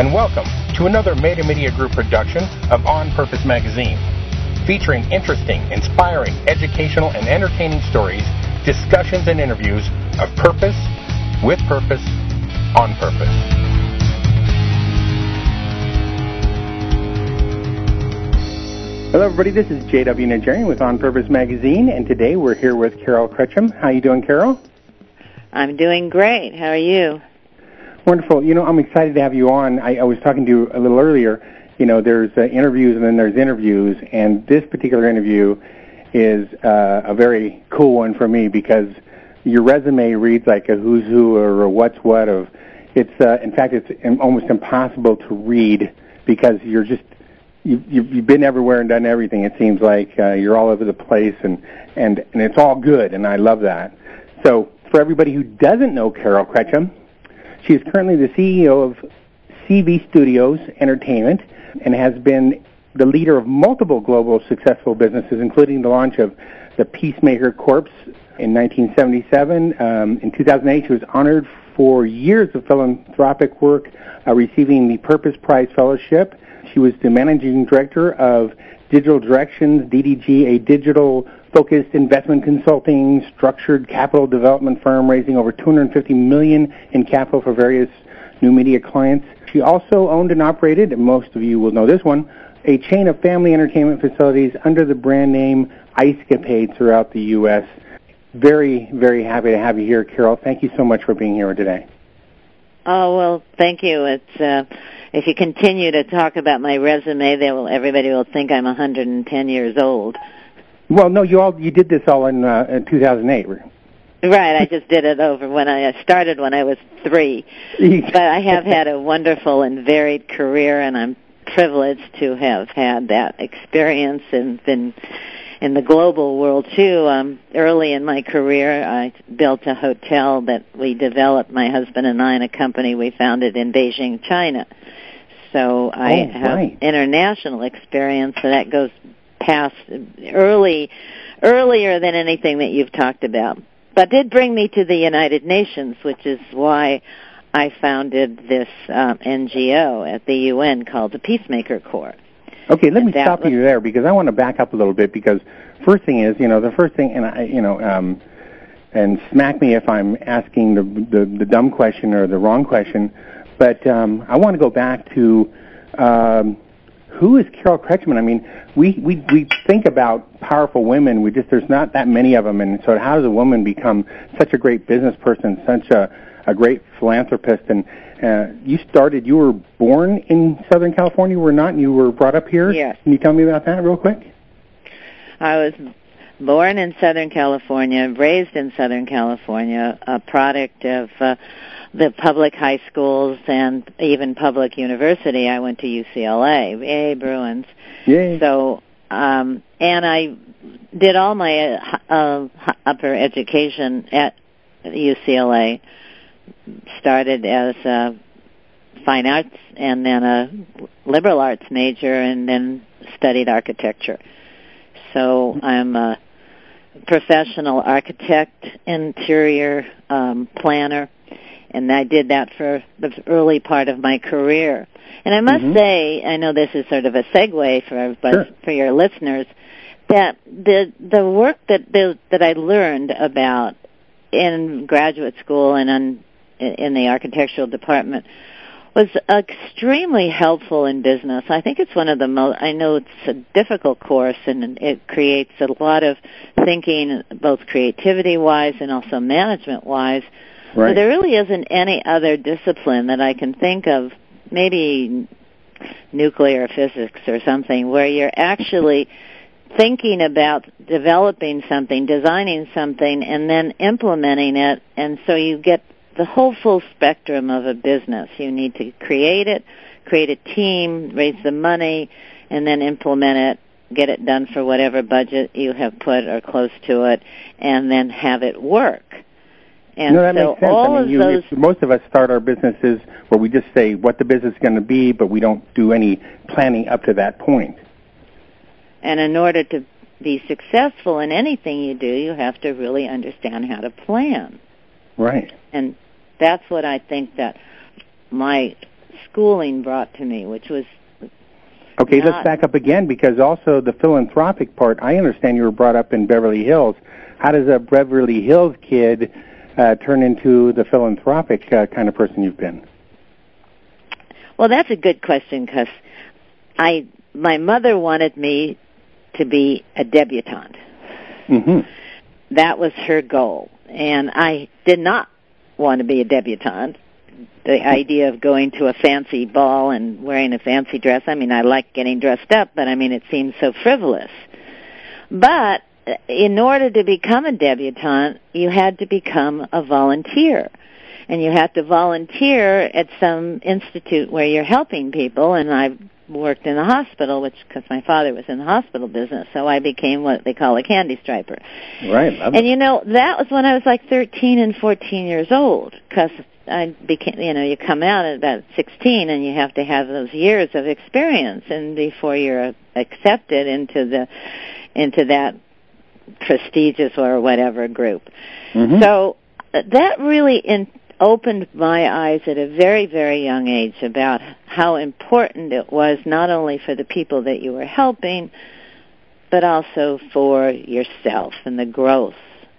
and welcome to another Meta Media Group production of On Purpose Magazine, featuring interesting, inspiring, educational, and entertaining stories, discussions, and interviews of purpose, with purpose, on purpose. Hello, everybody. This is J.W. Najarian with On Purpose Magazine, and today we're here with Carole Krechman. How are you doing, Carole? I'm doing great. How are you? Wonderful. You know, I'm excited to have you on. I, I was talking to you a little earlier. You know, there's uh, interviews and then there's interviews, and this particular interview is uh, a very cool one for me because your resume reads like a who's who or a what's what of. It's uh, in fact it's almost impossible to read because you're just you've, you've been everywhere and done everything. It seems like uh, you're all over the place, and and and it's all good, and I love that. So for everybody who doesn't know Carole Krechman, she is currently the CEO of CV Studios Entertainment and has been the leader of multiple global successful businesses, including the launch of the Peacemaker Corps in 1977. Um, in 2008, she was honored for years of philanthropic work, uh, receiving the Purpose Prize Fellowship. She was the managing director of Digital Directions, DDG, a digital focused investment consulting, structured capital development firm raising over 250 million in capital for various new media clients. She also owned and operated, and most of you will know this one, a chain of family entertainment facilities under the brand name Icecapade throughout the U.S. Very, very happy to have you here, Carole. Thank you so much for being here today. Oh well, thank you. It's uh, if you continue to talk about my resume, they will everybody will think I'm 110 years old. Well, no, you all you did this all in, uh, in 2008. Right, I just did it over when I started when I was three. but I have had a wonderful and varied career, and I'm privileged to have had that experience and been in the global world too. Um, early in my career, I built a hotel that we developed, my husband and I, in a company we founded in Beijing, China. So I oh, have right. international experience, so that goes past early earlier than anything that you've talked about. But did bring me to the United Nations, which is why I founded this um, NGO at the UN called the Peacemaker Corps. Okay, let me that stop you there because I want to back up a little bit because first thing is, you know, the first thing, and I, you know, um, and smack me if I'm asking the the, the dumb question or the wrong question, but um, I want to go back to um, who is Carole Krechman? I mean, we, we we think about powerful women. We just there's not that many of them, and so how does a woman become such a great business person, such a a great philanthropist? And uh, you started. You were born in Southern California, were not? And you were brought up here. Yes. Can you tell me about that real quick? I was born in Southern California, raised in Southern California, a product of uh, the public high schools and even public university. I went to UCLA, yay Bruins. Yay. So, um, and I did all my uh, uh, upper education at UCLA. Started as a fine arts and then a liberal arts major, and then studied architecture. So I'm a professional architect, interior um, planner, and I did that for the early part of my career. And I must Mhm. say, I know this is sort of a segue for everybody, Sure. for your listeners, that the the work that the, that I learned about in graduate school and on, in the architectural department was extremely helpful in business. I think it's one of the most, I know it's a difficult course and it creates a lot of thinking both creativity wise and also management wise. Right. But there really isn't any other discipline that I can think of, maybe nuclear physics or something, where you're actually thinking about developing something, designing something, and then implementing it, and so you get the whole full spectrum of a business. You need to create it, create a team, raise the money, and then implement it, get it done for whatever budget you have put or close to it, and then have it work. And no, that so makes sense. all I mean, you, those most of us start our businesses where we just say what the business is going to be, but we don't do any planning up to that point. And in order to be successful in anything you do, you have to really understand how to plan. Right. And that's what I think that my schooling brought to me, which was Okay, not, let's back up again because also the philanthropic part. I understand you were brought up in Beverly Hills. How does a Beverly Hills kid uh, turn into the philanthropic uh, kind of person you've been? Well, that's a good question because I my mother wanted me to be a debutante. Mm-hmm. That was her goal, and I did not want to be a debutante. The idea of going to a fancy ball and wearing a fancy dress. I mean, I like getting dressed up, but I mean, it seems so frivolous. But in order to become a debutante, you had to become a volunteer. And you had to volunteer at some institute where you're helping people, and I worked in a hospital, which because my father was in the hospital business, so I became what they call a candy striper. Right. And you know that was when I was like 13 and 14 years old, because I became, you know, you come out at about 16 and you have to have those years of experience, and before you're accepted into the into that prestigious or whatever group. Mm-hmm. So that really in, opened my eyes at a very, very young age about how important it was not only for the people that you were helping, but also for yourself and the growth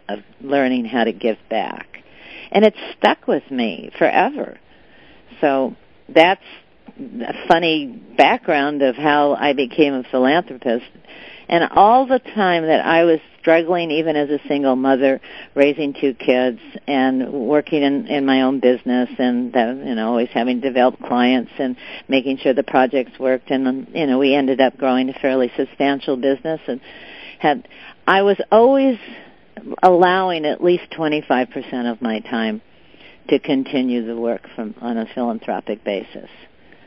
of learning how to give back. And it stuck with me forever. So that's a funny background of how I became a philanthropist. And all the time that I was struggling even as a single mother, raising two kids and working in, in my own business and, uh, you know, always having developed clients and making sure the projects worked. And, you know, we ended up growing a fairly substantial business and had, I was always allowing at least 25% of my time to continue the work from on a philanthropic basis.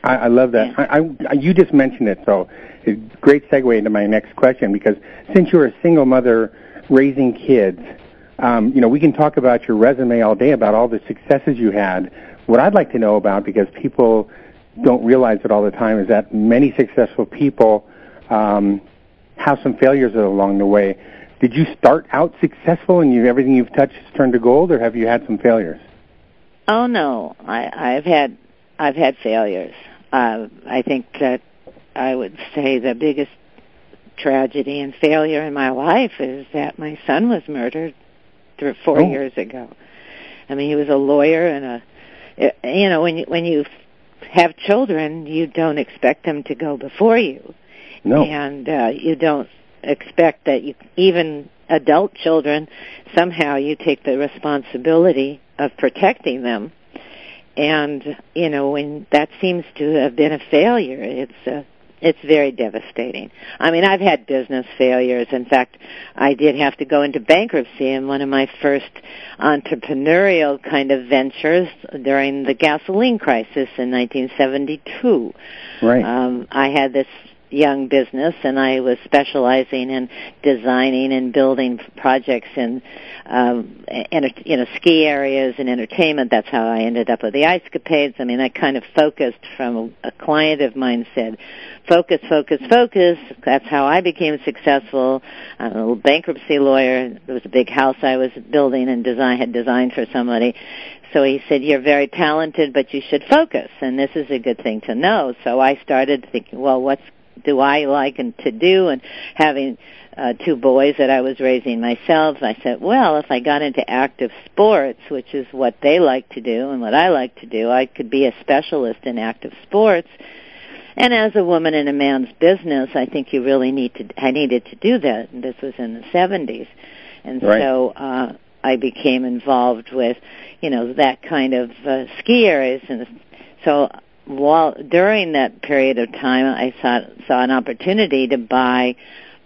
I, I love that. I, I, you just mentioned it, so it's a great segue into my next question because since you're a single mother raising kids, um, you know, we can talk about your resume all day about all the successes you had. What I'd like to know about, because people don't realize it all the time, is that many successful people um, have some failures along the way. Did you start out successful and you, everything you've touched has turned to gold, or have you had some failures? Oh no, I, I've had I've had failures. Uh, I think that I would say the biggest tragedy and failure in my life is that my son was murdered th- four Oh. years ago. I mean, he was a lawyer and a, you know, when you when you have children, you don't expect them to go before you, No. and uh, you don't expect that you even adult children somehow you take the responsibility of protecting them and you know when that seems to have been a failure. It's uh, it's very devastating. I mean i've had business failures. In fact i did have to go into bankruptcy in one of my first entrepreneurial kind of ventures during the gasoline crisis in 1972 Right. um, I had this young business and I was specializing in designing and building projects in um enter, you know ski areas and entertainment. That's how I ended up with the ice capades. I mean I kind of focused from a, client of mine said focus focus focus. That's how I became successful. I'm a bankruptcy lawyer. There was a big house I was building and design had designed for somebody. So he said, you're very talented, but you should focus. And this is a good thing to know. So I started thinking, well, what's do I like and to do? And having uh, two boys that I was raising myself, I said, well, if I got into active sports, which is what they like to do and what I like to do, I could be a specialist in active sports. And as a woman in a man's business, I think you really need to, I needed to do that. And this was in the 70s. And Right. so, uh, I became involved with, you know, that kind of uh, ski areas, and so while during that period of time, I saw saw an opportunity to buy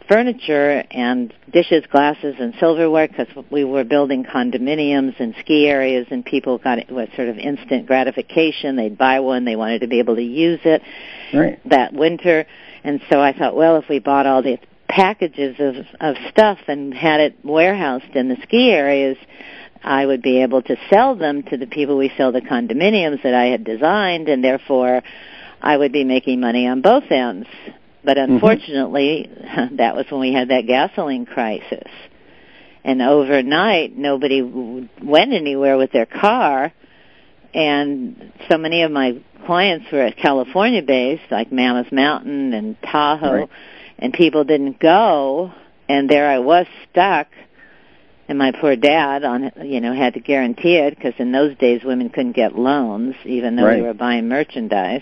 furniture and dishes, glasses, and silverware because we were building condominiums and ski areas, and people got it was sort of instant gratification. They'd buy one, they wanted to be able to use it Right. that winter. And so I thought, well, if we bought all these packages of, of stuff and had it warehoused in the ski areas, I would be able to sell them to the people we sell the condominiums that I had designed, and therefore I would be making money on both ends. But mm-hmm. unfortunately, that was when we had that gasoline crisis. And overnight, nobody w- went anywhere with their car, and so many of my clients were at California based, like Mammoth Mountain and Tahoe, Right. and people didn't go, and there I was stuck. And my poor dad, on you know, had to guarantee it because in those days women couldn't get loans, even though Right. we were buying merchandise.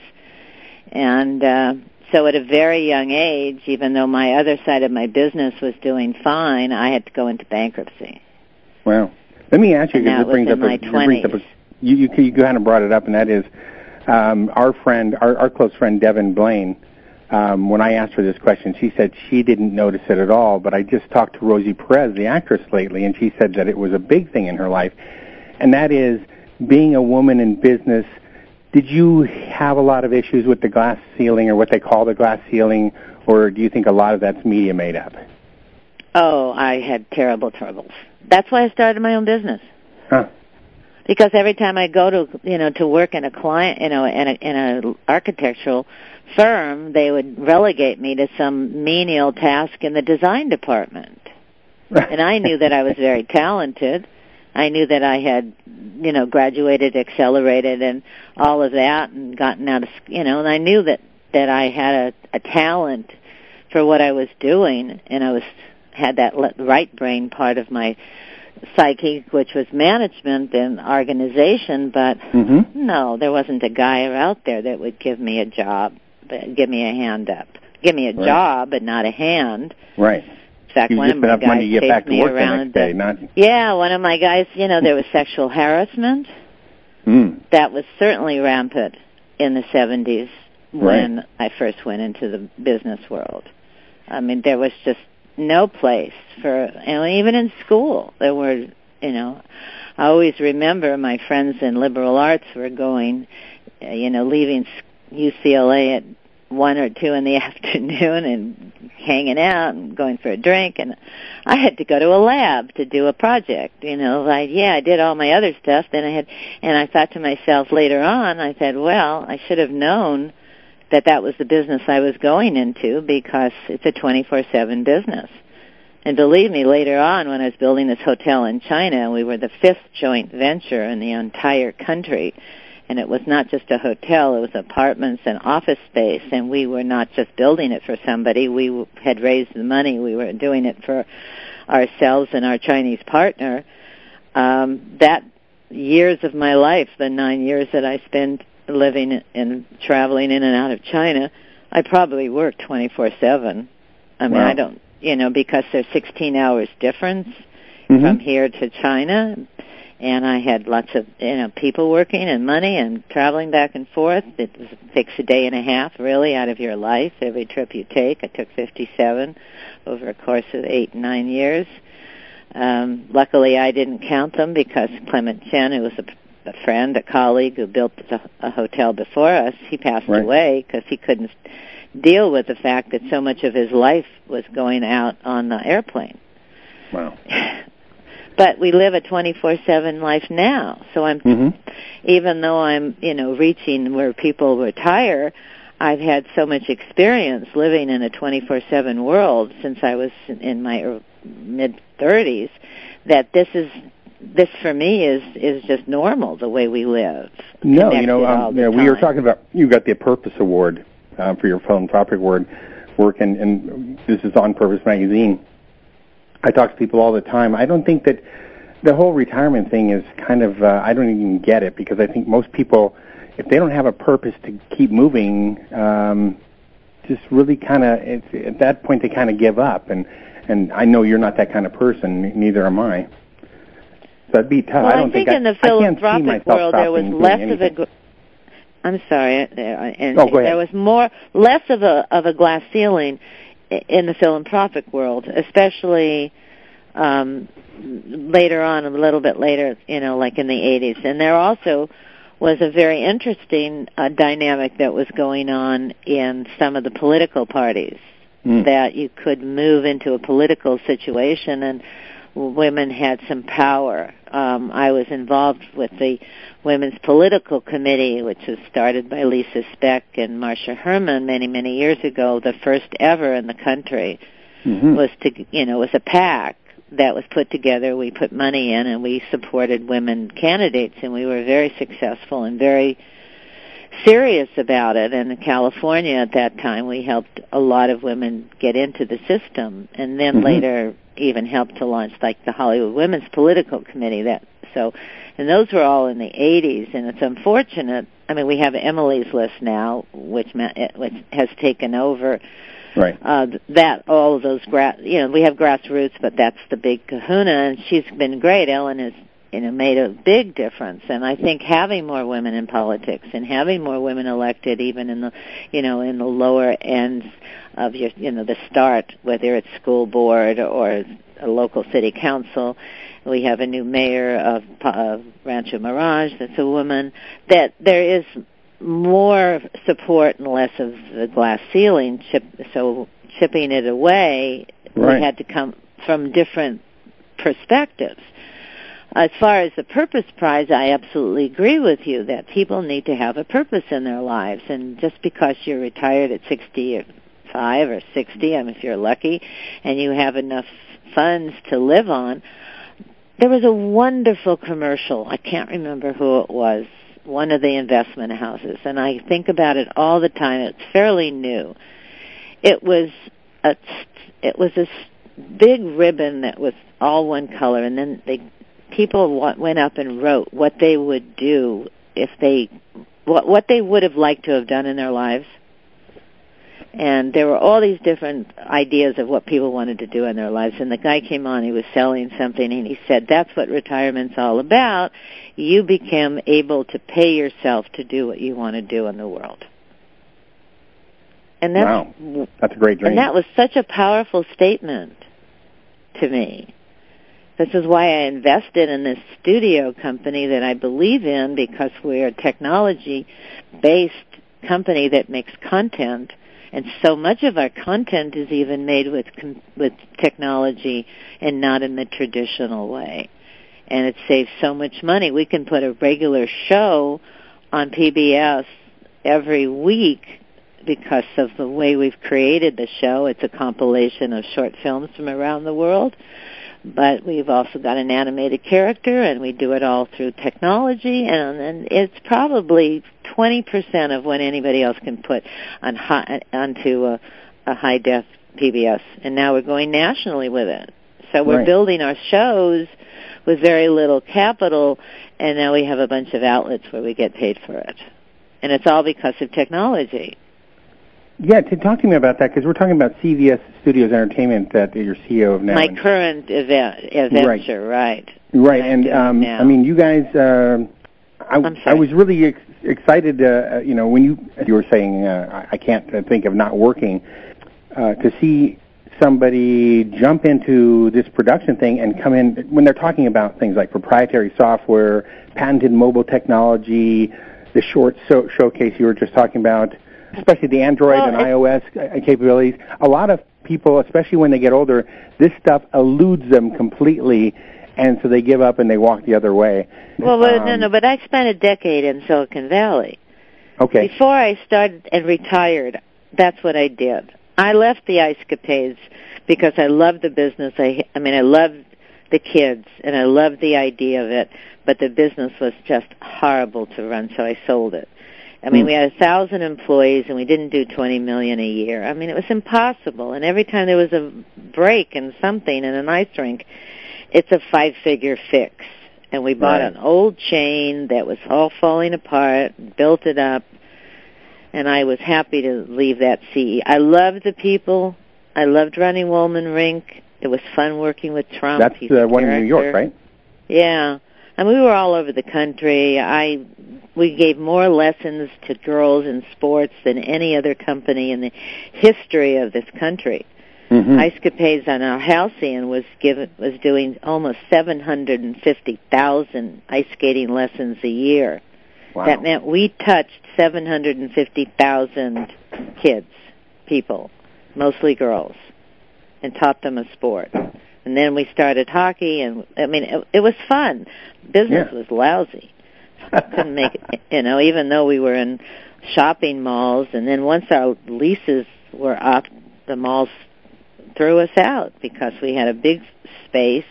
And uh, so, at a very young age, even though my other side of my business was doing fine, I had to go into bankruptcy. Wow. Let me ask you because it brings up a, it brings up a 20s. you, you you kind of brought it up, and that is um, our friend, our, our close friend Devin Blaine. Um, when I asked her this question, she said she didn't notice it at all. But I just talked to Rosie Perez, the actress, lately, and she said that it was a big thing in her life, and that is being a woman in business. Did you have a lot of issues with the glass ceiling, or what they call the glass ceiling, or do you think a lot of that's media made up? Oh, I had terrible troubles. That's why I started my own business. Huh. because every time I go to you know to work in a client you know in a in a architectural firm, they would relegate me to some menial task in the design department. And I knew that I was very talented. I knew that I had you know graduated, accelerated, and all of that, and gotten out of you know, and I knew that that I had a, a talent for what I was doing, and I was had that right brain part of my psyche, which was management and organization, but hmm no, there wasn't a guy out there that would give me a job, give me a hand up. Give me a Right. job, but not a hand. Right. In fact, You one of my guys money to get chased back to me work the around. next day, not. yeah, one of my guys, you know, there was sexual harassment Mm. that was certainly rampant in the 70s when I first went into the business world. I mean, there was just no place for, and even in school, there were, you know, I always remember my friends in liberal arts were going, you know, leaving UCLA at one or two in the afternoon and hanging out and going for a drink and I had to go to a lab to do a project, you know, like yeah, I did all my other stuff, then I had and I thought to myself later on, I said, well, I should have known that that was the business I was going into because it's a 24/7 business. And believe me, later on when I was building this hotel in China, we were the fifth joint venture in the entire country. And it was not just a hotel, it was apartments and office space. And we were not just building it for somebody, we w- had raised the money, we were doing it for ourselves and our Chinese partner. Um, that years of my life, the nine years that I spent living and traveling in and out of China, I probably worked 24/7. I mean, Wow. I don't, you know, because there's 16 hours difference Mhm. from here to China, and I had lots of, you know, people working and money and traveling back and forth. It was takes a day and a half really out of your life every trip you take. I took 57 over a course of eight nine years. Um, luckily, I didn't count them because Clement Chen, who was a, a friend, a colleague who built the, a hotel before us, he passed Right. away because he couldn't deal with the fact that so much of his life was going out on the airplane. Wow. But we live a 24/7 life now. So I'm hmm even though I'm, you know, reaching where people retire, I've had so much experience living in a 24/7 world since I was in my mid 30s that this is this for me is is just normal the way we live. No, you know, um, know, we were talking about you got the Purpose Award uh, for your philanthropic work, work, and, and this is on Purpose Magazine. I talk to people all the time. I don't think that the whole retirement thing is kind of. Uh, I don't even get it because I think most people, if they don't have a purpose to keep moving, um, just really kind of at that point they kind of give up. And and I know you're not that kind of person. Neither am I. So that'd be tough. Well, I don't think, I, in the I can't see philanthropic world there was less of a. anything. gr- I'm sorry, uh, and Oh, go ahead. there was more less of a of a glass ceiling in the philanthropic world, especially um later on, a little bit later, you know, like in the 80s. And there also was a very interesting uh, dynamic that was going on in some of the political parties Mm. that you could move into a political situation and women had some power. Um, I was involved with the Women's Political Committee, which was started by Lisa Specht and Marcia Herman many, many years ago, the first ever in the country Mhm. was to, you know, was a PAC that was put together. We put money in and we supported women candidates and we were very successful and very serious about it. And in California at that time, we helped a lot of women get into the system, and then Mhm. later even helped to launch like the Hollywood Women's Political Committee. That so, and those were all in the 80s, and it's unfortunate. I mean, we have Emily's List now, which which has taken over Right. uh, that all of those gra- you know we have grassroots, but that's the big Kahuna, and she's been great. Ellen has you know made a big difference, and I think having more women in politics and having more women elected, even in the you know in the lower ends of your you know the start, whether it's school board or a local city council. We have a new mayor of, of Rancho Mirage that's a woman. That there is more support and less of the glass ceiling. Chip, so chipping it away, Right. we had to come from different perspectives. As far as the purpose prize, I absolutely agree with you that people need to have a purpose in their lives, and just because you're retired at 60 or 60, I mean, if you're lucky, and you have enough funds to live on, there was a wonderful commercial. I can't remember who it was. One of the investment houses, and I think about it all the time. It's fairly new. It was a it was a big ribbon that was all one color, and then they people went up and wrote what they would do if they what what they would have liked to have done in their lives and there were all these different ideas of what people wanted to do in their lives. And the guy came on he was selling something and he said that's what retirement's all about. You become able to pay yourself to do what you want to do in the world. And that's wow. that's a great dream. and that was such a powerful statement to me. This is why I invested in this studio company that I believe in because we're a technology based company that makes content and so much of our content is even made with with technology and not in the traditional way. And it saves so much money. We can put a regular show on PBS every week because of the way we've created the show. It's a compilation of short films from around the world but we've also got an animated character and we do it all through technology and, and it's probably 20% of what anybody else can put on high, onto a, a high def PBS and now we're going nationally with it. So we're right. building our shows with very little capital and now we have a bunch of outlets where we get paid for it. And it's all because of technology. Yeah, to talk to me about that because we're talking about CVS Studios Entertainment that you're CEO of now. My current event adventure, right? Right, right. and um, I mean, you guys. Uh, I, I was really ex- excited. Uh, you know, when you you were saying uh, I can't think of not working uh, to see somebody jump into this production thing and come in when they're talking about things like proprietary software, patented mobile technology, the short so- showcase you were just talking about especially the Android well, and iOS capabilities. A lot of people, especially when they get older, this stuff eludes them completely, and so they give up and they walk the other way. Well, um, no, no, but I spent a decade in Silicon Valley. Okay. Before I started and retired, that's what I did. I left the ice capades because I loved the business. I, I mean, I loved the kids and I loved the idea of it, but the business was just horrible to run, so I sold it. I mean, Mm. we had a thousand employees and we didn't do 20 million a year. I mean, it was impossible. And every time there was a break in something in an ice rink, it's a five figure fix. And we bought Right. an old chain that was all falling apart, built it up, and I was happy to leave that CE. I loved the people. I loved running Wollman Rink. It was fun working with Trump. That's He's uh, one in New York, right? Yeah. And we were all over the country. I we gave more lessons to girls in sports than any other company in the history of this country. Mm-hmm. Ice Capades on our Halcyon was given was doing almost seven hundred and fifty thousand ice skating lessons a year. wow. That meant we touched seven hundred and fifty thousand kids, people, mostly girls, and taught them a sport. And then we started hockey, and I mean, it, it was fun. Business Yeah. was lousy. Couldn't make it, you know, even though we were in shopping malls, and then once our leases were up, the malls threw us out because we had a big space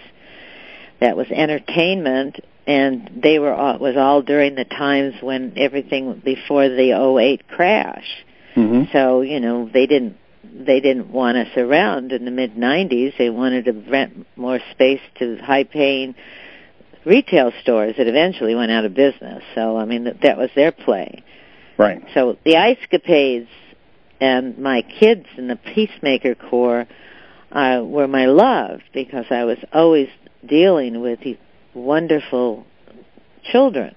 that was entertainment and they were all, it was all during the times when everything before the '08 crash. Mm-hmm. So you know they didn't they didn't want us around in the mid 90s. They wanted to rent more space to high paying retail stores that eventually went out of business. So I mean that, that was their play. Right. So the ice capades and my kids in the Peacemaker Corps uh, were my love because I was always dealing with these wonderful children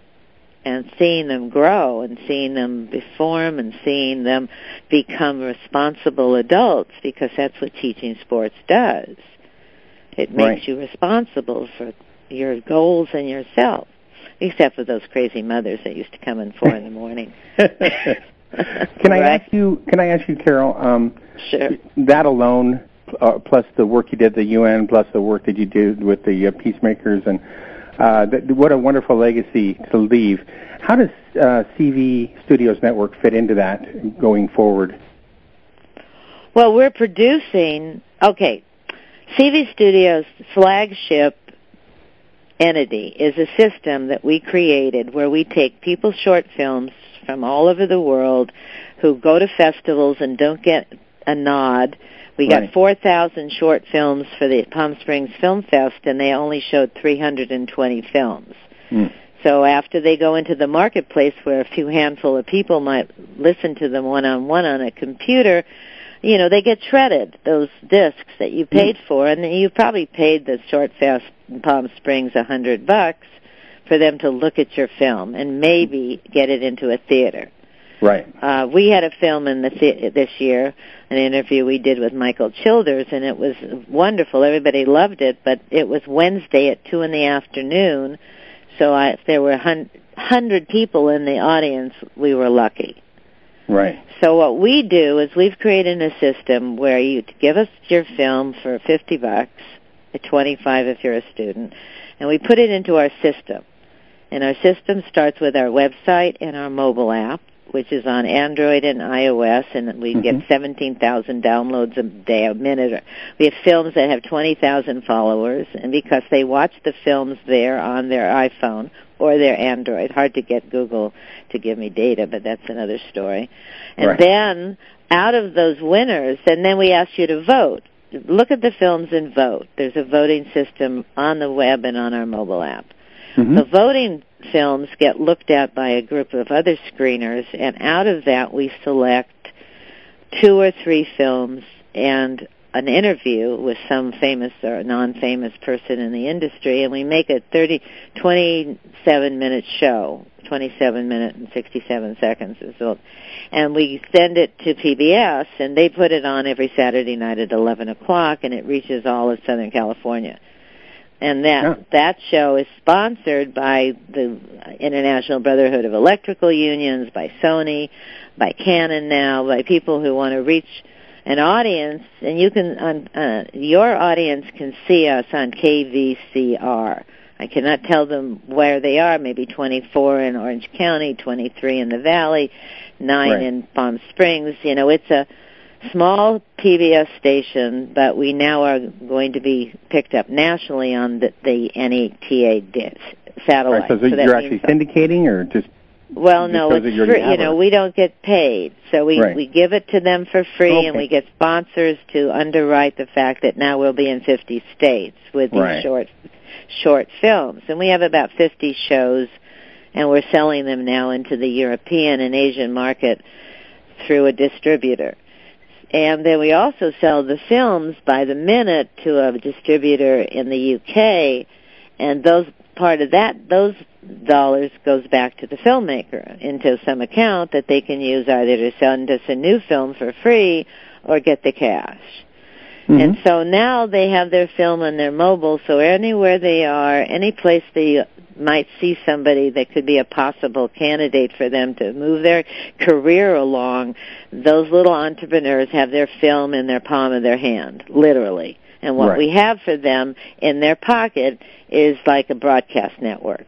and seeing them grow and seeing them reform and seeing them become responsible adults because that's what teaching sports does. It makes Right. you responsible for your goals and yourself. Except for those crazy mothers that used to come in four in the morning. can I ask you? Can I ask you, Carole? Um, Sure. that alone, uh, plus the work you did at the UN, plus the work that you did with the uh, peacemakers, and uh, th- what a wonderful legacy to leave. How does uh, CV Studios Network fit into that going forward? Well, we're producing. Okay, CV Studios' flagship entity is a system that we created where we take people's short films from all over the world who go to festivals and don't get a nod. We got Right. 4,000 short films for the Palm Springs Film Fest, and they only showed 320 films. Mm. So after they go into the marketplace where a few handful of people might listen to them one on one on a computer, you know, they get shredded, those discs that you paid for, and you probably paid the Short Fest in Palm Springs a hundred bucks for them to look at your film and maybe get it into a theater. Right. Uh, we had a film in the, the this year, an interview we did with Michael Childers, and it was wonderful. Everybody loved it, but it was Wednesday at two in the afternoon, so I, if there were hun- hundred people in the audience, we were lucky. Right. So what we do is we've created a system where you give us your film for 50 bucks, at 25 if you're a student, and we put it into our system. And our system starts with our website and our mobile app, which is on Android and iOS, and we get Mhm. 17,000 downloads a day, a minute. We have films that have 20,000 followers, and because they watch the films there on their iPhone or their Android, hard to get Google to give me data, but that's another story. And Right. then out of those winners, and then we ask you to vote. Look at the films and vote. There's a voting system on the web and on our mobile app. Mhm. The voting films get looked at by a group of other screeners, and out of that we select two or three films and an interview with some famous or non-famous person in the industry, and we make a 30, 27 minute show, 27 minute and 67 seconds is all. And we send it to PBS, and they put it on every Saturday night at 11 o'clock, and it reaches all of Southern California and that Yeah. that show is sponsored by the International Brotherhood of Electrical Unions, by Sony, by Canon now, by people who want to reach an audience, and you can on uh, your audience can see us on KVCR. I cannot tell them where they are. Maybe 24 in Orange County, 23 in the Valley, nine Right. in Palm Springs. You know, it's a small PBS station, but we now are going to be picked up nationally on the, the NETA disc, satellite. Right, so, So you're actually syndicating, or just well, no, it's you free. You know, we don't get paid, so we Right. we give it to them for free, and we get sponsors to underwrite the fact that now we'll be in 50 states with these Right. short short films, and we have about 50 shows, and we're selling them now into the European and Asian market through a distributor. And then we also sell the films by the minute to a distributor in the UK, and those part of that those dollars goes back to the filmmaker into some account that they can use either to send us a new film for free or get the cash. Mhm. And so now they have their film on their mobile, so anywhere they are, any place they might see somebody that could be a possible candidate for them to move their career along, those little entrepreneurs have their film in their palm of their hand, literally. And what Right. we have for them in their pocket is like a broadcast network.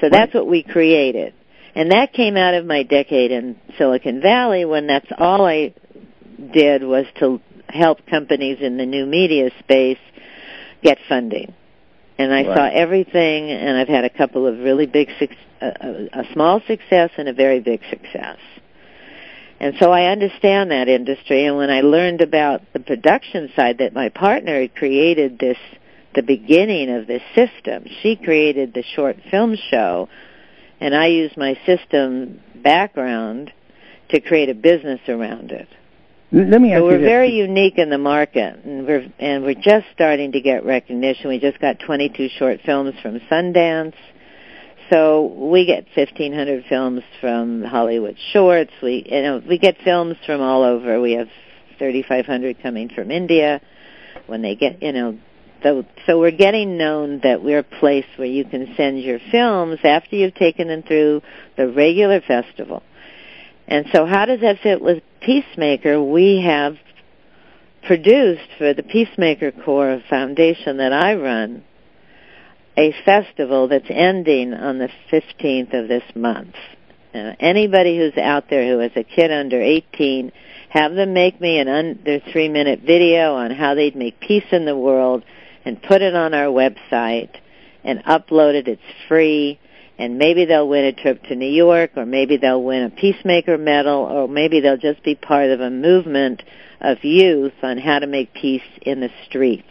So that's what we created. And that came out of my decade in Silicon Valley when that's all I did was to help companies in the new media space get funding. And I Right. saw everything, and I've had a couple of really big, a, a small success and a very big success. And so I understand that industry. And when I learned about the production side, that my partner had created this, the beginning of this system. She created the short film show, and I used my system background to create a business around it. Let me ask So we're very unique in the market, and we're and we're just starting to get recognition. We just got 22 short films from Sundance. So we get 1,500 films from Hollywood Shorts. We you know we get films from all over. We have 3,500 coming from India. When they get you know, so so we're getting known that we're a place where you can send your films after you've taken them through the regular festival. And so how does that fit with Peacemaker? We have produced for the Peacemaker Corps Foundation that I run a festival that's ending on the 15th of this month. Anybody who's out there who has a kid under 18, have them make me an under three minute video on how they'd make peace in the world and put it on our website and upload it. It's free and maybe they'll win a trip to New York, or maybe they'll win a Peacemaker medal, or maybe they'll just be part of a movement of youth on how to make peace in the streets.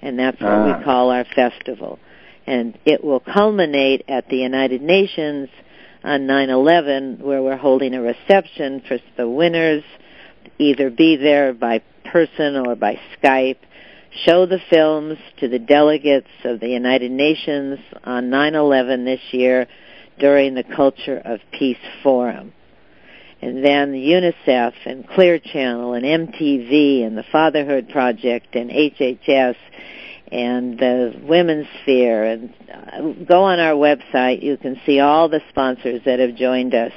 And that's what Ah. we call our festival. And it will culminate at the United Nations on 9-11, where we're holding a reception for the winners, either be there by person or by Skype, show the films to the delegates of the United Nations on 9/11 this year during the Culture of Peace Forum. And then UNICEF and Clear Channel and MTV and the Fatherhood Project and HHS and the Women's Sphere and uh, go on our website. You can see all the sponsors that have joined us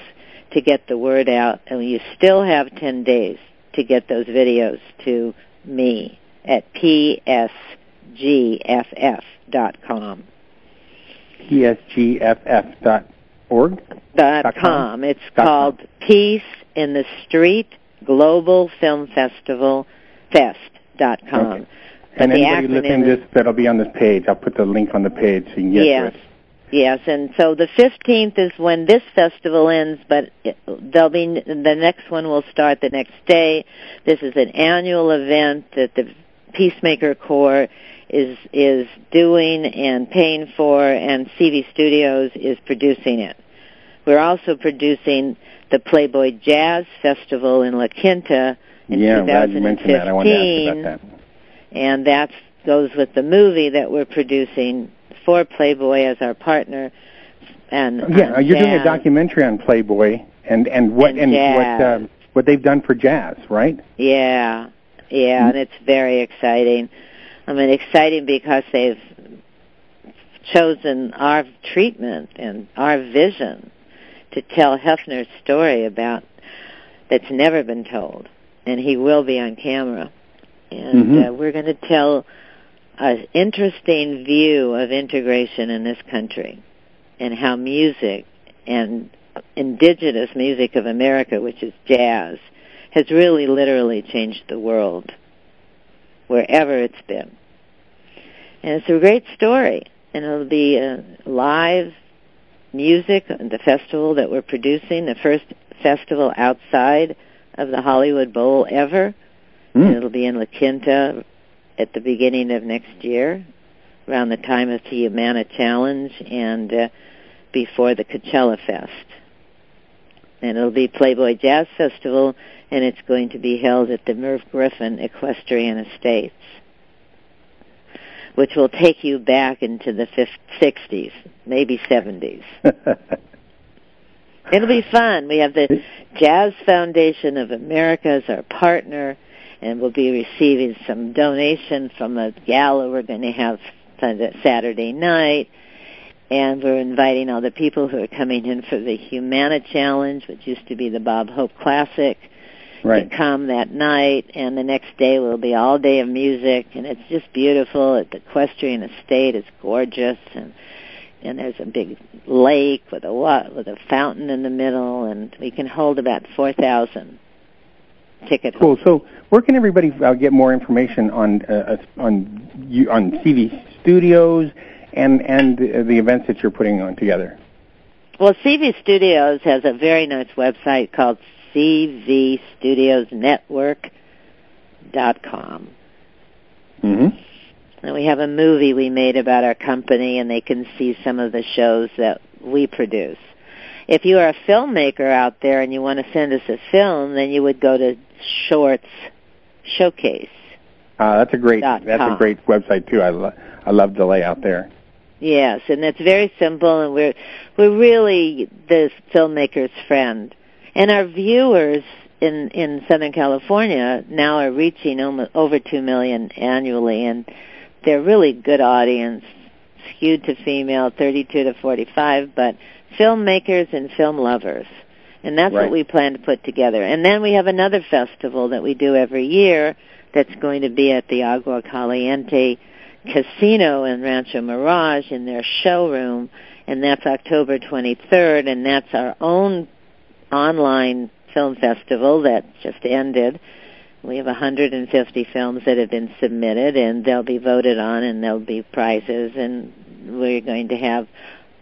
to get the word out and you still have 10 days to get those videos to me at psgff.com. PSGFF.org. Dot Dot com. com? It's Dot called Peace in the Street Global Film Festival Fest dot com. Okay. And the anybody listening to this, that'll be on this page. I'll put the link on the page so you can get Yes. to it. Yes, and so the 15th is when this festival ends, but there'll be the next one will start the next day. This is an annual event that the Peacemaker Corps is is doing and paying for, and CV Studios is producing it. We're also producing the Playboy Jazz Festival in La Quinta in yeah, I'm glad you mentioned that. I wanted to ask about that. and that goes with the movie that we're producing for Playboy as our partner. And Yeah, you're doing a documentary on Playboy and and what And and, what jazz. um, what they've done for jazz, right? Yeah, yeah, and it's very exciting. I mean, exciting because they've chosen our treatment and our vision to tell Hefner's story about that's never been told, and he will be on camera. And Mhm. uh, we're going to tell an interesting view of integration in this country and how music and indigenous music of America, which is jazz, has really literally changed the world wherever it's been. And it's a great story. And it'll be uh, live music the festival that we're producing, the first festival outside of the Hollywood Bowl ever. And it'll be in La Quinta at the beginning of next year, around the time of the Humana Challenge and uh, before the Coachella Fest. And it'll be Playboy Jazz Festival, and it's going to be held at the Merv Griffin Equestrian Estates, which will take you back into the 50, 60s, maybe 70s. It'll be fun. We have the Jazz Foundation of America as our partner, and we'll be receiving some donation from a gala we're going to have Saturday night. And we're inviting all the people who are coming in for the Humana Challenge, which used to be the Bob Hope Classic, right. to come that night. And the next day will be all day of music, and it's just beautiful. At the Equestrian Estate, it's gorgeous, and and there's a big lake with a with a fountain in the middle, and we can hold about four thousand ticket Cool. So, where can everybody uh, get more information on uh, uh, on you on CV Studios and and the events that you're putting on together? Well, CV Studios has a very nice website called cvstudiosnetwork.com. Mm-hmm. And we have a movie we made about our company, and they can see some of the shows that we produce. If you are a filmmaker out there and you want to send us a film, then you would go to Shorts Showcase. Uh, that's a great that's a great website too. I lo- I love the layout there. Yes, and it's very simple, and we're we're really the filmmaker's friend, and our viewers in in Southern California now are reaching over two million annually, and they're really good audience, skewed to female, 32 to 45, but filmmakers and film lovers. And that's right. what we plan to put together. And then we have another festival that we do every year that's going to be at the Agua Caliente Casino in Rancho Mirage in their showroom, and that's October 23rd, and that's our own online film festival that just ended. We have 150 films that have been submitted, and they'll be voted on, and there'll be prizes, and we're going to have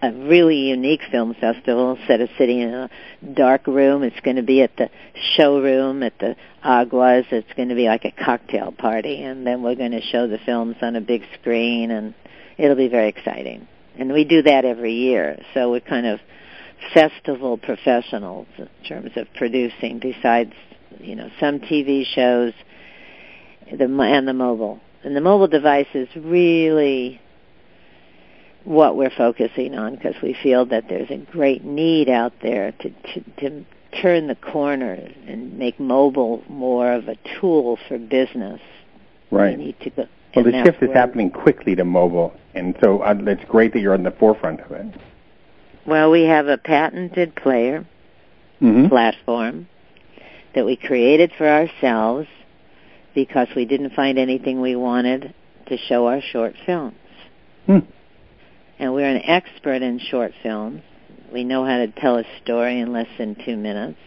a really unique film festival instead of sitting in a dark room. It's going to be at the showroom at the Aguas. It's going to be like a cocktail party, and then we're going to show the films on a big screen, and it'll be very exciting. And we do that every year, so we're kind of festival professionals in terms of producing. Besides you know some TV shows, the and the mobile and the mobile device is really what we're focusing on because we feel that there's a great need out there to, to to turn the corner and make mobile more of a tool for business. Right. We need to go. Well, the shift is happening quickly to mobile, and so uh, it's great that you're on the forefront of it. Well, we have a patented player mm-hmm. platform that we created for ourselves because we didn't find anything we wanted to show our short films. Hmm. And we're an expert in short films. We know how to tell a story in less than two minutes.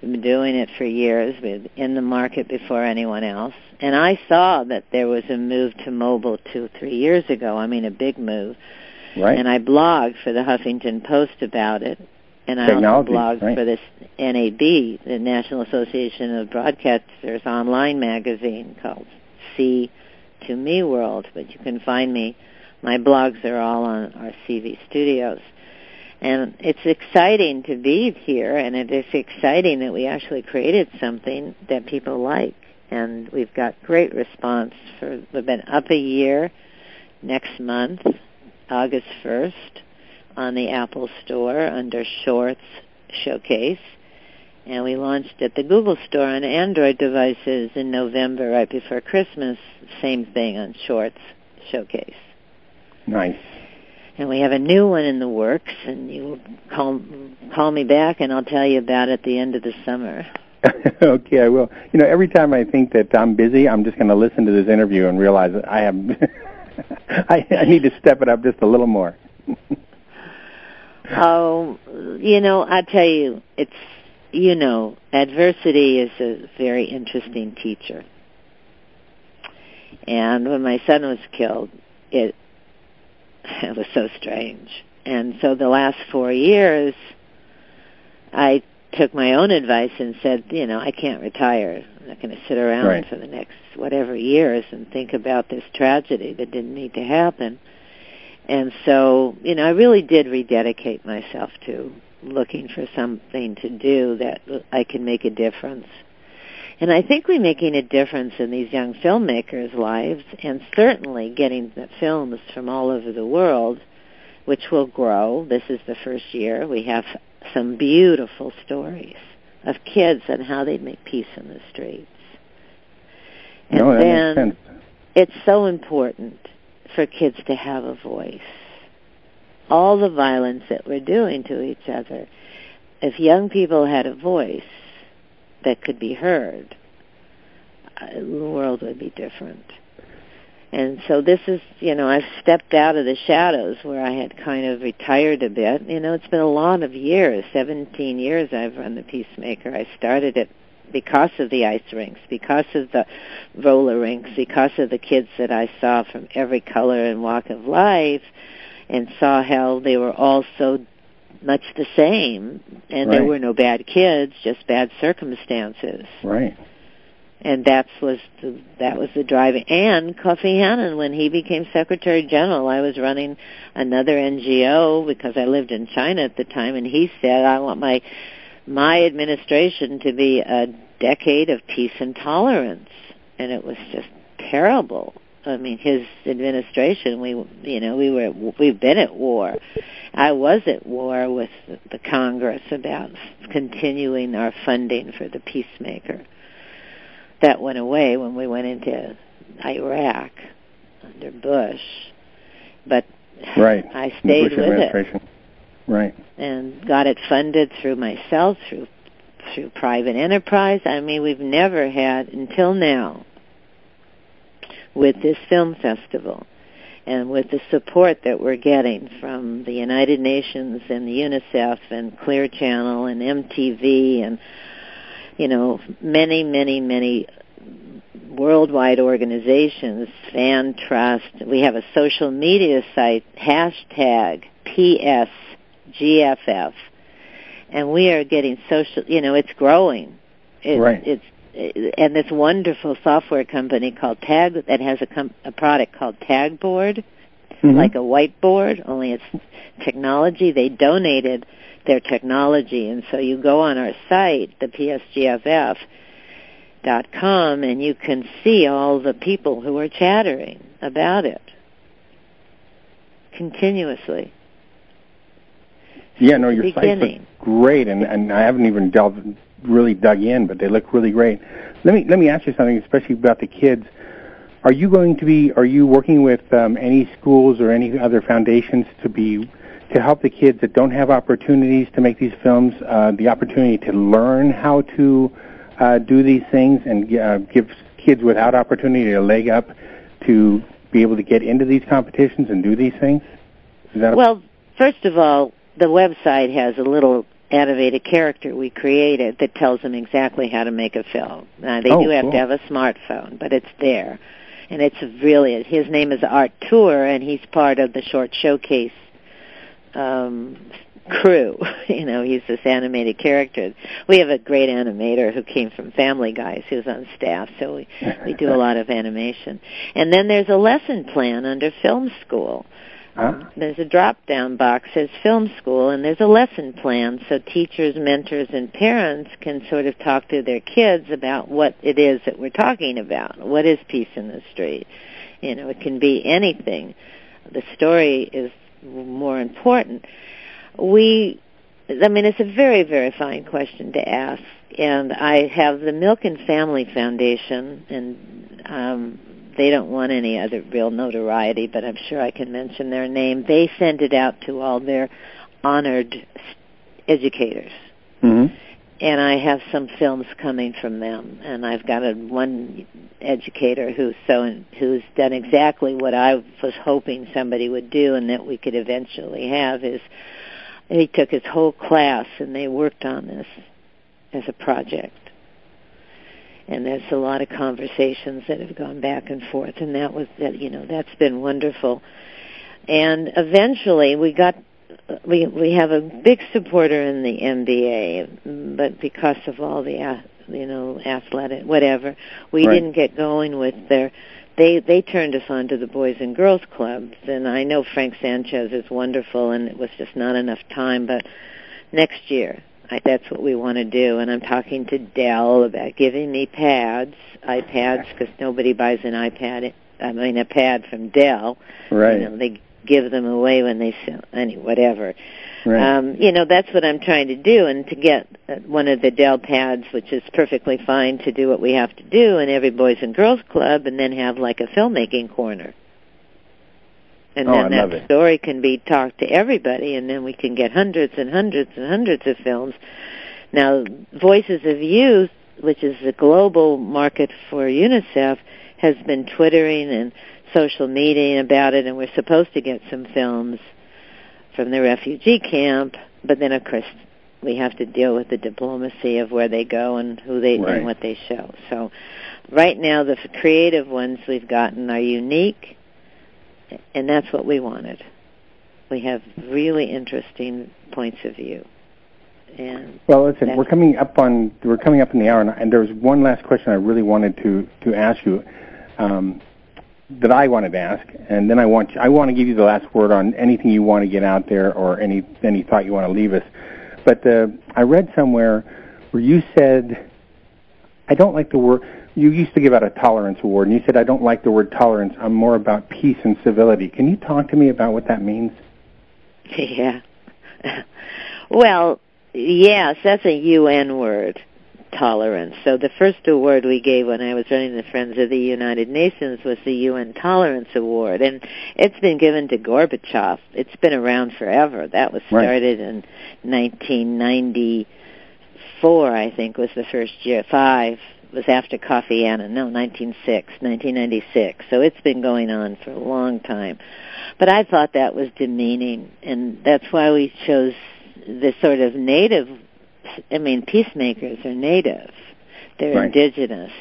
We've been doing it for years. We're in the market before anyone else. And I saw that there was a move to mobile two, three years ago. I mean, a big move. Right. And I blogged for the Huffington Post about it and I Technology, also blogged right. for this NAB, the National Association of Broadcasters online magazine called C to Me World. But you can find me. My blogs are all on our CV Studios. And it's exciting to be here, and it is exciting that we actually created something that people like. And we've got great response. For we've been up a year next month, August 1st on the Apple Store under Shorts Showcase. And we launched at the Google Store on Android devices in November, right before Christmas. Same thing on Shorts Showcase. Nice. And we have a new one in the works, and you call call me back, and I'll tell you about it at the end of the summer. okay, I will. You know, every time I think that I'm busy, I'm just going to listen to this interview and realize that I am. I, I need to step it up just a little more. Oh, you know, I tell you, it's you know, adversity is a very interesting teacher. And when my son was killed, it it was so strange. And so the last four years, I took my own advice and said, you know, I can't retire. I'm not going to sit around right. for the next whatever years and think about this tragedy that didn't need to happen. And so, you know, I really did rededicate myself to looking for something to do that I can make a difference. And I think we're making a difference in these young filmmakers' lives and certainly getting the films from all over the world, which will grow. This is the first year. We have some beautiful stories of kids and how they make peace in the streets. And no, then makes sense. it's so important for kids to have a voice. All the violence that we're doing to each other, if young people had a voice that could be heard, uh, the world would be different. And so this is, you know, I've stepped out of the shadows where I had kind of retired a bit. You know, it's been a lot of years, 17 years I've run the Peacemaker. I started it because of the ice rinks, because of the roller rinks, because of the kids that I saw from every color and walk of life, and saw how they were all so much the same, and right. there were no bad kids, just bad circumstances. Right. And that was the, that was the driving. And Kofi Annan, when he became Secretary General, I was running another NGO because I lived in China at the time, and he said, "I want my my administration to be a decade of peace and tolerance," and it was just terrible. I mean, his administration, we, you know, we were, we've been at war. I was at war with the Congress about continuing our funding for the peacemaker. That went away when we went into Iraq under Bush. But right. I stayed with it. Right. And got it funded through myself, through through private enterprise. I mean, we've never had until now with this film festival and with the support that we're getting from the United Nations and the UNICEF and Clear Channel and MTV and you know many many many worldwide organizations fan trust. We have a social media site hashtag psgff and we are getting social you know it's growing. It, right. it's and this wonderful software company called Tag that has a, com- a product called Tagboard, mm-hmm. like a whiteboard, only it's technology. They donated their technology, and so you go on our site, the PSGFF dot com, and you can see all the people who are chattering about it continuously. Yeah, no, your site is great, and and I haven't even delved really dug in, but they look really great. Let me let me ask you something, especially about the kids. Are you going to be? Are you working with um, any schools or any other foundations to be to help the kids that don't have opportunities to make these films uh, the opportunity to learn how to uh, do these things and uh, give kids without opportunity a leg up to be able to get into these competitions and do these things? well, first of all, the website has a little animated character we created that tells them exactly how to make a film. Now, they oh, do have cool. to have a smartphone, but it's there. And it's really, his name is Art Tour, and he's part of the short showcase um, crew. you know, he's this animated character. We have a great animator who came from Family Guys who's on staff, so we, we do a lot of animation. And then there's a lesson plan under film school Huh? There's a drop down box says film school and there's a lesson plan so teachers, mentors and parents can sort of talk to their kids about what it is that we're talking about. What is peace in the street? You know, it can be anything. The story is more important. We I mean it's a very very fine question to ask and I have the Milken Family Foundation and um they don't want any other real notoriety, but I'm sure I can mention their name. They send it out to all their honored educators. Mm-hmm. And I have some films coming from them, and I've got a one educator who's so who's done exactly what I was hoping somebody would do, and that we could eventually have is he took his whole class and they worked on this as a project and there's a lot of conversations that have gone back and forth and that was that you know that's been wonderful and eventually we got we we have a big supporter in the NBA but because of all the you know athletic whatever we right. didn't get going with their they they turned us on to the boys and girls clubs and I know Frank Sanchez is wonderful and it was just not enough time but next year I, that's what we want to do. And I'm talking to Dell about giving me pads, iPads, because nobody buys an iPad. I mean, a pad from Dell. Right. You know, they give them away when they sell any whatever. Right. Um, you know, that's what I'm trying to do, and to get uh, one of the Dell pads, which is perfectly fine to do what we have to do in every Boys and Girls Club, and then have like a filmmaking corner and oh, then I that story can be talked to everybody and then we can get hundreds and hundreds and hundreds of films now voices of youth which is the global market for unicef has been twittering and social media about it and we're supposed to get some films from the refugee camp but then of course we have to deal with the diplomacy of where they go and who they Right. and what they show. So right now the creative ones we've gotten are unique and that's what we wanted. We have really interesting points of view. And Well, listen, we're coming up on we're coming up in the hour, and, and there was one last question I really wanted to to ask you, um, that I wanted to ask, and then I want you, I want to give you the last word on anything you want to get out there or any any thought you want to leave us. But uh, I read somewhere where you said, I don't like the word. You used to give out a tolerance award, and you said I don't like the word tolerance. I'm more about peace and civility. Can you talk to me about what that means? yeah. well, yes, that's a UN word, tolerance. So the first award we gave when I was running the Friends of the United Nations was the UN Tolerance Award, and it's been given to Gorbachev. It's been around forever. That was Right. started in 1994, I think, was the first year. Five was after Kofi Annan. No, 1906, 1996. So it's been going on for a long time. But I thought that was demeaning, and that's why we chose the sort of native. I mean, peacemakers are native; they're Right. indigenous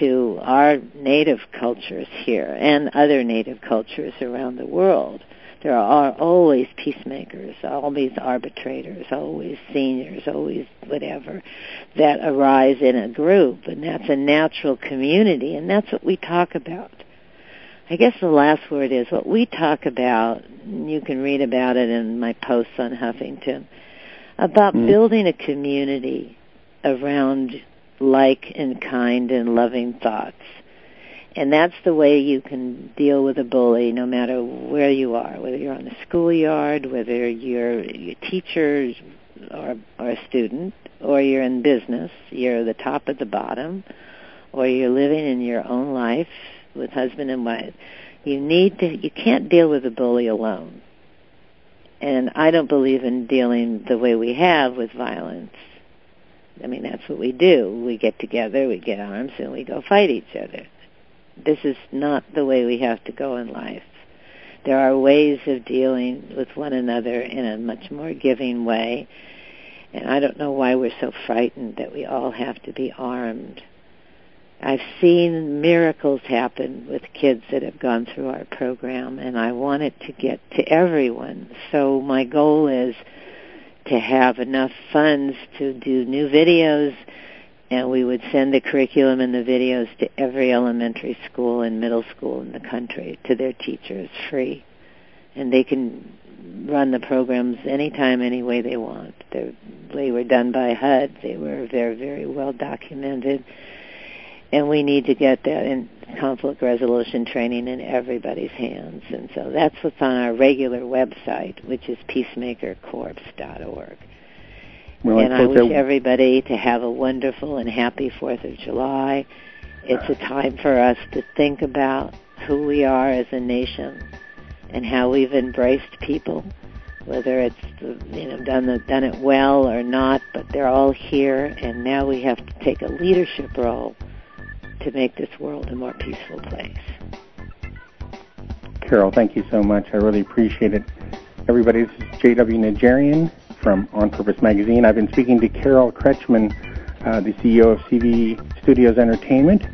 to our native cultures here and other native cultures around the world. There are always peacemakers, always arbitrators, always seniors, always whatever that arise in a group, and that's a natural community, and that's what we talk about. I guess the last word is what we talk about, and you can read about it in my posts on Huffington, about Mm. building a community around like and kind and loving thoughts. And that's the way you can deal with a bully no matter where you are, whether you're on the schoolyard, whether you're a teacher or, or a student, or you're in business, you're the top of the bottom, or you're living in your own life with husband and wife. You need to, you can't deal with a bully alone. And I don't believe in dealing the way we have with violence. I mean, that's what we do. We get together, we get arms, and we go fight each other. This is not the way we have to go in life. There are ways of dealing with one another in a much more giving way. And I don't know why we're so frightened that we all have to be armed. I've seen miracles happen with kids that have gone through our program, and I want it to get to everyone. So my goal is to have enough funds to do new videos, and we would send the curriculum and the videos to every elementary school and middle school in the country to their teachers free. And they can run the programs anytime, any way they want. They're, they were done by HUD. They were very, very well documented. And we need to get that in conflict resolution training in everybody's hands. And so that's what's on our regular website, which is peacemakercorps.org. Well, and I suppose wish everybody to have a wonderful and happy 4th of July. It's a time for us to think about who we are as a nation and how we've embraced people, whether it's you know done the, done it well or not, but they're all here and now we have to take a leadership role to make this world a more peaceful place. Carole, thank you so much. I really appreciate it. Everybody, this is J.W. Najarian from On Purpose Magazine. I've been speaking to Carole Krechman, uh, the CEO of CV Studios Entertainment.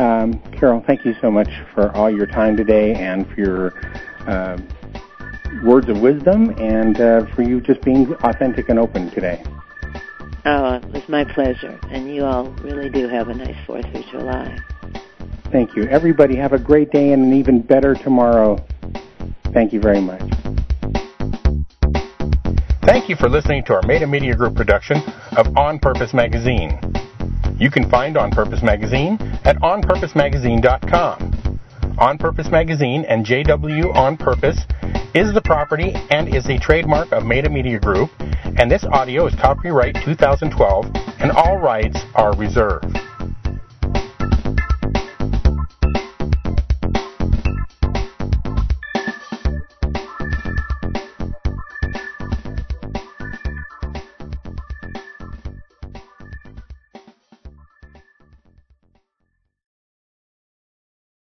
Um, Carole, thank you so much for all your time today and for your uh, words of wisdom and uh, for you just being authentic and open today. Oh, it was my pleasure. And you all really do have a nice 4th of July. Thank you. Everybody have a great day and an even better tomorrow. Thank you very much. Thank you for listening to our Meta Media Group production of On Purpose Magazine. You can find On Purpose Magazine at onpurposemagazine.com. On Purpose Magazine and JW On Purpose is the property and is a trademark of Meta Media Group, and this audio is copyright 2012, and all rights are reserved.